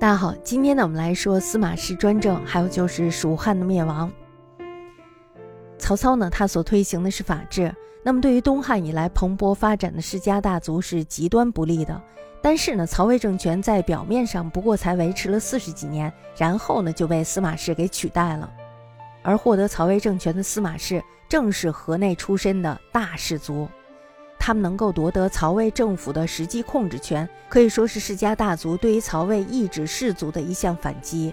大家好，今天呢，我们来说司马氏专政，还有就是蜀汉的灭亡。曹操呢，他所推行的是法治，那么对于东汉以来蓬勃发展的世家大族是极端不利的。但是呢，曹魏政权在表面上不过才维持了四十几年，然后呢就被司马氏给取代了。而获得曹魏政权的司马氏，正是河内出身的大氏族。他们能够夺得曹魏政府的实际控制权，可以说是世家大族对于曹魏抑制士族的一项反击。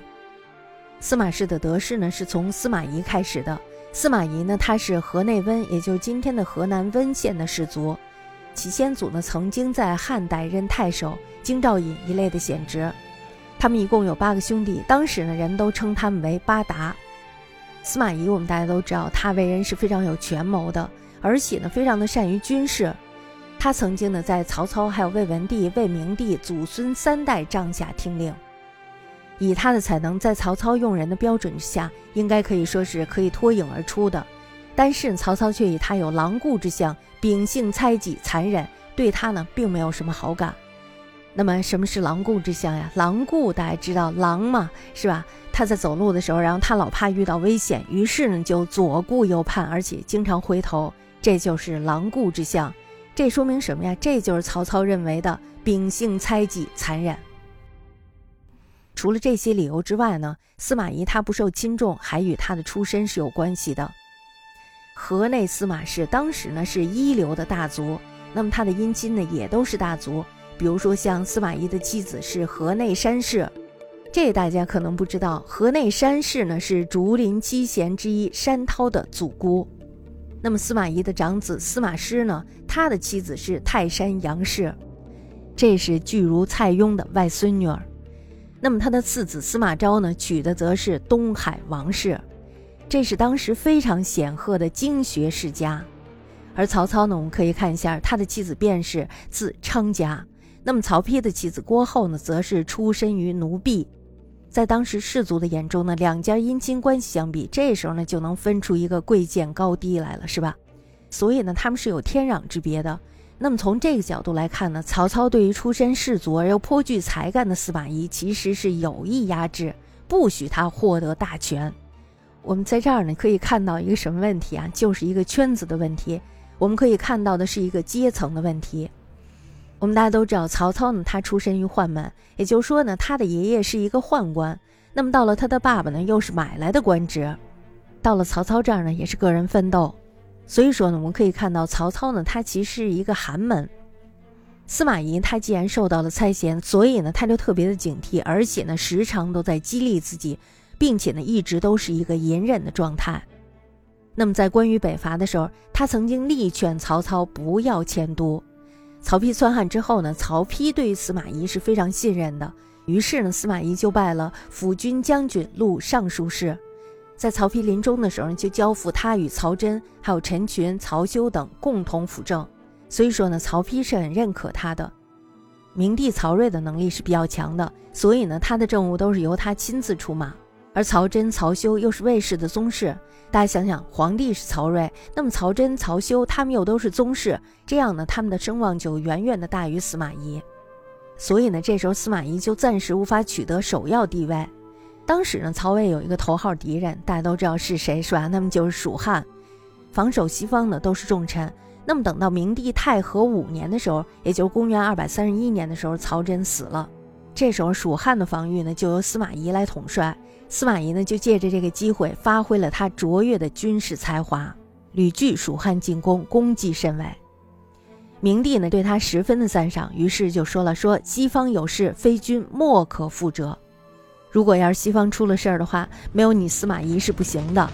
司马氏的得势呢，是从司马懿开始的。司马懿呢，他是河内温，也就是今天的河南温县的氏族，其先祖呢曾经在汉代任太守、京兆尹一类的显职。他们一共有八个兄弟，当时呢人都称他们为八达。司马懿，我们大家都知道，他为人是非常有权谋的。而且呢，非常的善于军事，他曾经呢在曹操还有魏文帝、魏明帝祖孙三代帐下听令。以他的才能，在曹操用人的标准之下，应该可以说是可以脱颖而出的。但是曹操却以他有狼顾之相，秉性猜忌、残忍，对他呢并没有什么好感。那么什么是狼顾之相呀？狼顾大家知道，狼嘛是吧？他在走路的时候，然后他老怕遇到危险，于是呢就左顾右盼，而且经常回头。这就是狼顾之相，这说明什么呀？这就是曹操认为的秉性猜忌、残忍。除了这些理由之外呢，司马懿他不受亲重，还与他的出身是有关系的。河内司马氏当时呢是一流的大族，那么他的姻亲呢也都是大族，比如说像司马懿的妻子是河内山氏，这大家可能不知道，河内山氏呢是竹林七贤之一山涛的祖姑。那么司马懿的长子司马师呢？他的妻子是泰山杨氏，这是巨儒蔡邕的外孙女儿。那么他的次子司马昭呢，娶的则是东海王氏，这是当时非常显赫的经学世家。而曹操呢，我们可以看一下他的妻子便是，字昌家。那么曹丕的妻子郭后呢，则是出身于奴婢。在当时士族的眼中呢，两家姻亲关系相比，这时候呢就能分出一个贵贱高低来了，是吧？所以呢，他们是有天壤之别的。那么从这个角度来看呢，曹操对于出身士族而又颇具才干的司马懿，其实是有意压制，不许他获得大权。我们在这儿呢可以看到一个什么问题啊？就是一个圈子的问题。我们可以看到的是一个阶层的问题。我们大家都知道，曹操呢，他出身于宦门，也就是说呢，他的爷爷是一个宦官。那么到了他的爸爸呢，又是买来的官职。到了曹操这儿呢，也是个人奋斗。所以说呢，我们可以看到，曹操呢，他其实是一个寒门。司马懿他既然受到了猜嫌，所以呢，他就特别的警惕，而且呢，时常都在激励自己，并且呢，一直都是一个隐忍的状态。那么在关羽北伐的时候，他曾经力劝曹操不要迁都。曹丕篡汉之后呢，曹丕对于司马懿是非常信任的，于是呢，司马懿就拜了辅军将军、录尚书事，在曹丕临终的时候，就交付他与曹真、还有陈群、曹休等共同辅政。所以说呢，曹丕是很认可他的。明帝曹睿的能力是比较强的，所以呢，他的政务都是由他亲自出马。而曹真、曹休又是魏氏的宗室，大家想想，皇帝是曹睿，那么曹真、曹休他们又都是宗室，这样呢，他们的声望就远远的大于司马懿。所以呢，这时候司马懿就暂时无法取得首要地位。当时呢，曹魏有一个头号敌人，大家都知道是谁，是吧？那么就是蜀汉，防守西方的都是重臣。那么等到明帝太和五年的时候，也就是公元二百三十一年的时候，曹真死了。这时候蜀汉的防御呢，就由司马懿来统帅。司马懿呢，就借着这个机会，发挥了他卓越的军事才华，屡拒蜀汉进攻，功绩甚伟。明帝呢，对他十分的赞赏，于是就说了：“说西方有事，非君莫可复者。如果要是西方出了事儿的话，没有你司马懿是不行的。”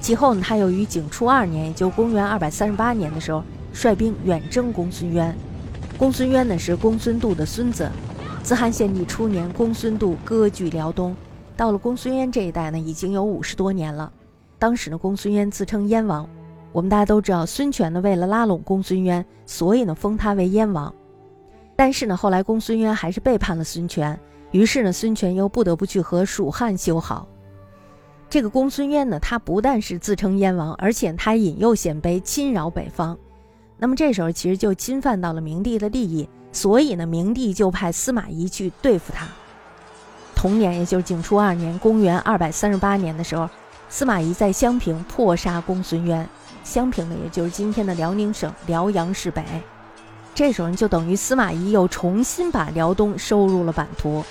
其后呢，他又于景初二年，也就公元二百三十八年的时候，率兵远征公孙渊。公孙渊呢，是公孙度的孙子。自汉献帝初年，公孙度割据辽东。到了公孙渊这一代呢，已经有五十多年了。当时呢，公孙渊自称燕王。我们大家都知道，孙权呢为了拉拢公孙渊，所以呢封他为燕王。但是呢，后来公孙渊还是背叛了孙权，于是呢，孙权又不得不去和蜀汉修好。这个公孙渊呢，他不但是自称燕王，而且他引诱鲜卑侵扰北方。那么这时候其实就侵犯到了明帝的利益，所以呢，明帝就派司马懿去对付他。同年，也就是景初二年（公元238年）的时候，司马懿在襄平破杀公孙渊。襄平呢，也就是今天的辽宁省辽阳市北。这时候就等于司马懿又重新把辽东收入了版图。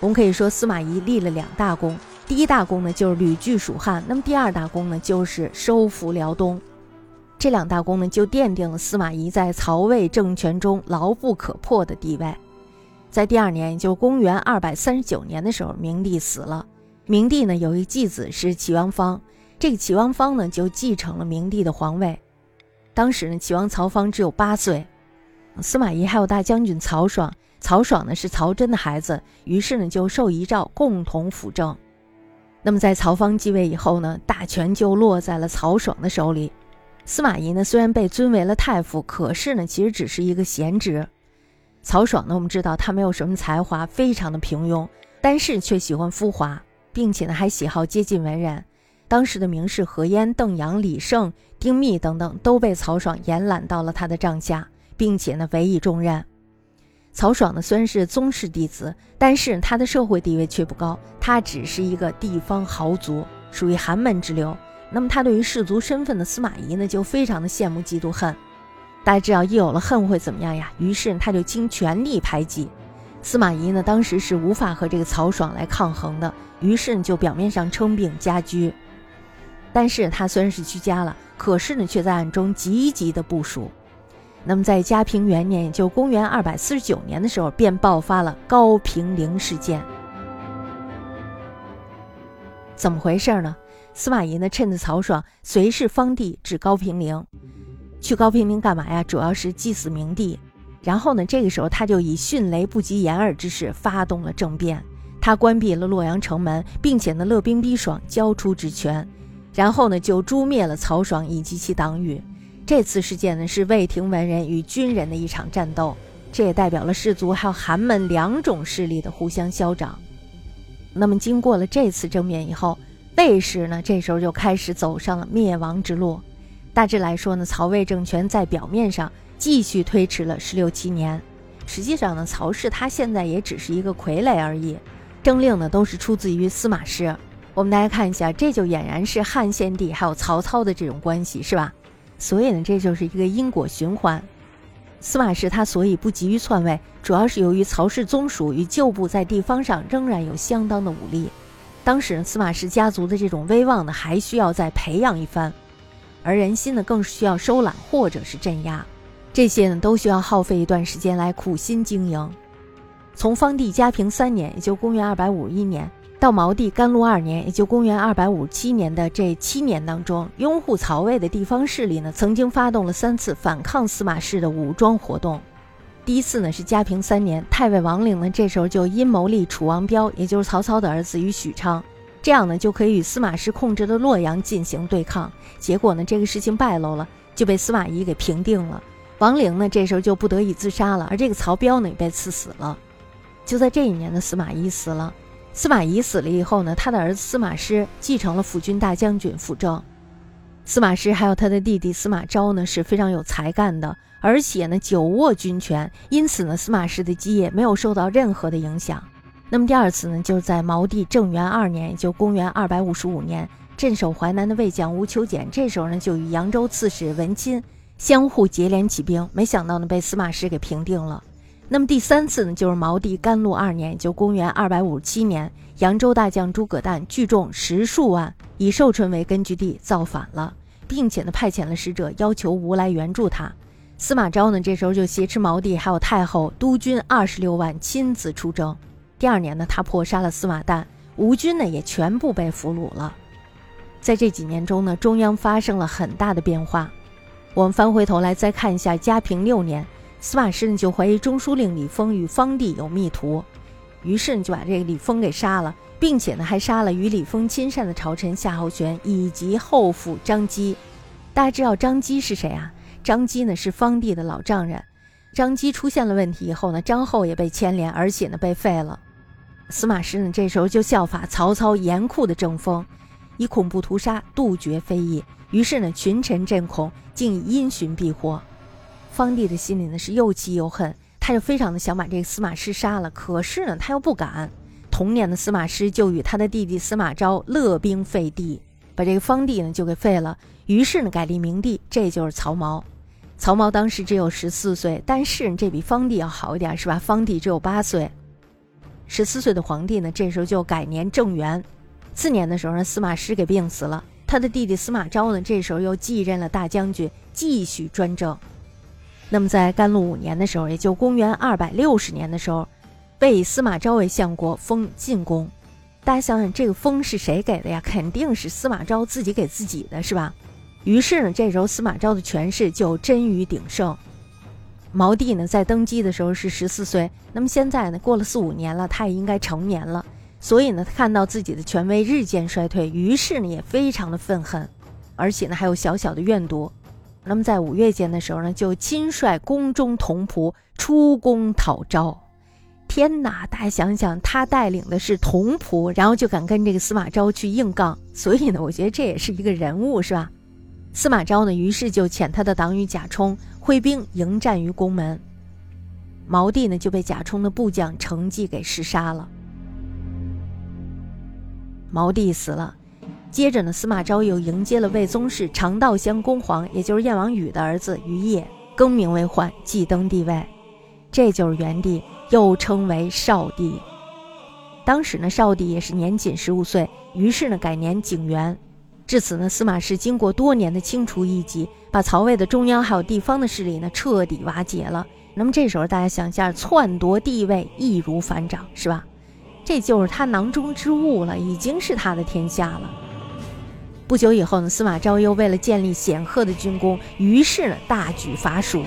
我们可以说，司马懿立了两大功。第一大功呢，就是屡拒蜀汉；那么第二大功呢，就是收复辽东。这两大功呢，就奠定了司马懿在曹魏政权中牢不可破的地位。在第二年，也就公元二百三十九年的时候，明帝死了。明帝呢，有一继子是齐王方，这个齐王方呢，就继承了明帝的皇位。当时呢，齐王曹芳只有八岁。司马懿还有大将军曹爽，曹爽呢是曹真的孩子，于是呢就受遗诏共同辅政。那么在曹芳继位以后呢，大权就落在了曹爽的手里。司马懿呢，虽然被尊为了太傅，可是呢，其实只是一个闲职。曹爽呢，我们知道他没有什么才华，非常的平庸，但是却喜欢浮华，并且呢，还喜好接近文人。当时的名士何晏、邓阳、李胜、丁密等等，都被曹爽延揽到了他的帐下，并且呢，委以重任。曹爽呢，虽然是宗室弟子，但是他的社会地位却不高，他只是一个地方豪族，属于寒门之流。那么他对于士族身份的司马懿呢，就非常的羡慕嫉妒恨。大家知道，一有了恨会怎么样呀？于是他就倾全力排挤司马懿呢。当时是无法和这个曹爽来抗衡的，于是就表面上称病家居。但是他虽然是居家了，可是呢，却在暗中积极的部署。那么在嘉平元年，也就公元二百四十九年的时候，便爆发了高平陵事件。怎么回事呢？司马懿呢，趁着曹爽随侍方帝至高平陵，去高平陵干嘛呀？主要是祭祀明帝。然后呢，这个时候他就以迅雷不及掩耳之势发动了政变，他关闭了洛阳城门，并且呢，勒兵逼爽，交出职权，然后呢，就诛灭了曹爽以及其党羽。这次事件呢，是魏廷文人与军人的一场战斗，这也代表了士族还有寒门两种势力的互相消长。那么，经过了这次政变以后。魏氏呢，这时候就开始走上了灭亡之路。大致来说呢，曹魏政权在表面上继续推迟了十六七年，实际上呢，曹氏他现在也只是一个傀儡而已。政令呢，都是出自于司马师。我们大家看一下，这就俨然是汉献帝还有曹操的这种关系，是吧？所以呢，这就是一个因果循环。司马氏他所以不急于篡位，主要是由于曹氏宗属与旧部在地方上仍然有相当的武力。当时司马氏家族的这种威望呢，还需要再培养一番，而人心呢，更是需要收揽或者是镇压，这些呢，都需要耗费一段时间来苦心经营。从方帝嘉平三年，也就公元二百五十一年，到毛帝甘露二年，也就公元二百五十七年的这七年当中，拥护曹魏的地方势力呢，曾经发动了三次反抗司马氏的武装活动。第一次呢是嘉平三年，太尉王陵呢这时候就阴谋立楚王彪，也就是曹操的儿子与许昌，这样呢就可以与司马师控制的洛阳进行对抗。结果呢这个事情败露了，就被司马懿给平定了。王陵呢这时候就不得已自杀了，而这个曹彪呢也被赐死了。就在这一年的司马懿死了，司马懿死了以后呢，他的儿子司马师继承了辅军大将军辅政。司马师还有他的弟弟司马昭呢是非常有才干的。而且呢，久握军权，因此呢，司马师的基业没有受到任何的影响。那么第二次呢，就是在毛帝正元二年，也就公元二百五十五年，镇守淮南的魏将吴求简，这时候呢，就与扬州刺史文钦相互结连起兵，没想到呢，被司马师给平定了。那么第三次呢，就是毛帝甘露二年，就公元二百五十七年，扬州大将诸葛诞聚众十数万，以寿春为根据地造反了，并且呢，派遣了使者要求吴来援助他。司马昭呢，这时候就挟持毛帝还有太后督军二十六万，亲自出征。第二年呢，他破杀了司马旦，吴军呢也全部被俘虏了。在这几年中呢，中央发生了很大的变化。我们翻回头来再看一下嘉平六年，司马师呢就怀疑中书令李丰与方帝有密图，于是呢就把这个李丰给杀了，并且呢还杀了与李丰亲善的朝臣夏侯玄以及后父张基。大家知道张基是谁啊？张基呢是方帝的老丈人，张基出现了问题以后呢，张后也被牵连，而且呢被废了。司马师呢这时候就效法曹操严酷的政风，以恐怖屠杀杜绝非议，于是呢群臣震恐，竟以因循避祸。方帝的心里呢是又气又恨，他就非常的想把这个司马师杀了，可是呢他又不敢。同年的司马师就与他的弟弟司马昭勒兵废帝，把这个方帝呢就给废了。于是呢改立明帝，这就是曹髦。曹髦当时只有十四岁，但是这比方帝要好一点，是吧？方帝只有八岁。十四岁的皇帝呢，这时候就改年正元。次年的时候呢，司马师给病死了，他的弟弟司马昭呢，这时候又继任了大将军，继续专政。那么在甘露五年的时候，也就公元二百六十年的时候，被司马昭为相国，封晋公。大家想想，这个封是谁给的呀？肯定是司马昭自己给自己的，是吧？于是呢，这时候司马昭的权势就臻于鼎盛。毛帝呢，在登基的时候是十四岁，那么现在呢，过了四五年了，他也应该成年了。所以呢，他看到自己的权威日渐衰退，于是呢，也非常的愤恨，而且呢，还有小小的怨毒。那么在五月间的时候呢，就亲率宫中童仆出宫讨招。天哪，大家想想，他带领的是童仆，然后就敢跟这个司马昭去硬杠，所以呢，我觉得这也是一个人物，是吧？司马昭呢，于是就遣他的党羽贾充挥兵迎战于宫门。毛帝呢，就被贾充的部将程济给弑杀了。毛帝死了。接着呢，司马昭又迎接了魏宗室长道乡公皇，也就是燕王宇的儿子于业，更名为焕，继登帝位，这就是元帝，又称为少帝。当时呢，少帝也是年仅十五岁，于是呢，改年景元。至此呢，司马氏经过多年的清除异己，把曹魏的中央还有地方的势力呢彻底瓦解了。那么这时候大家想一下，篡夺帝位易如反掌，是吧？这就是他囊中之物了，已经是他的天下了。不久以后呢，司马昭又为了建立显赫的军功，于是呢大举伐蜀。